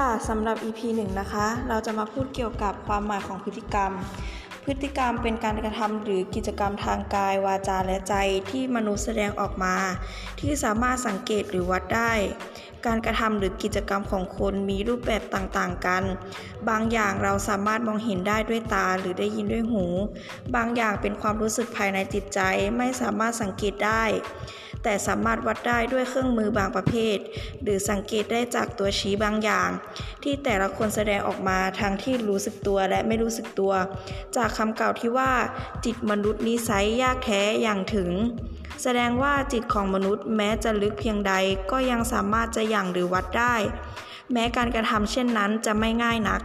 ค่ะสำหรับ EP 1 นะคะ เราจะมาพูดเกี่ยวกับความหมายของพฤติกรรม พฤติกรรมเป็นการกระทำหรือกิจกรรมทางกาย วาจาและใจที่มนุษย์แสดงออกมา ที่สามารถสังเกตหรือวัดได้ การกระทำหรือกิจกรรมของคนมีรูปแบบต่างๆกัน บางอย่างเราสามารถมองเห็นได้ด้วยตาหรือได้ยินด้วยหู บางอย่างเป็นความรู้สึกภายในจิตใจไม่สามารถสังเกตได้ แต่สามารถวัดได้ด้วยเครื่องมือบางประเภท หรือสังเกตได้จากตัวชี้บางอย่าง ที่แต่ละคนแสดงออกมาทั้งที่รู้สึกตัวและไม่รู้สึกตัว จากคำกล่าวที่ว่า จิตมนุษย์นิสัยยากแท้อย่างถึง แสดงว่าจิตของมนุษย์แม้จะลึกเพียงใดก็ยังสามารถจะอย่างหรือวัดได้ แม้การกระทำเช่นนั้นจะไม่ง่ายนัก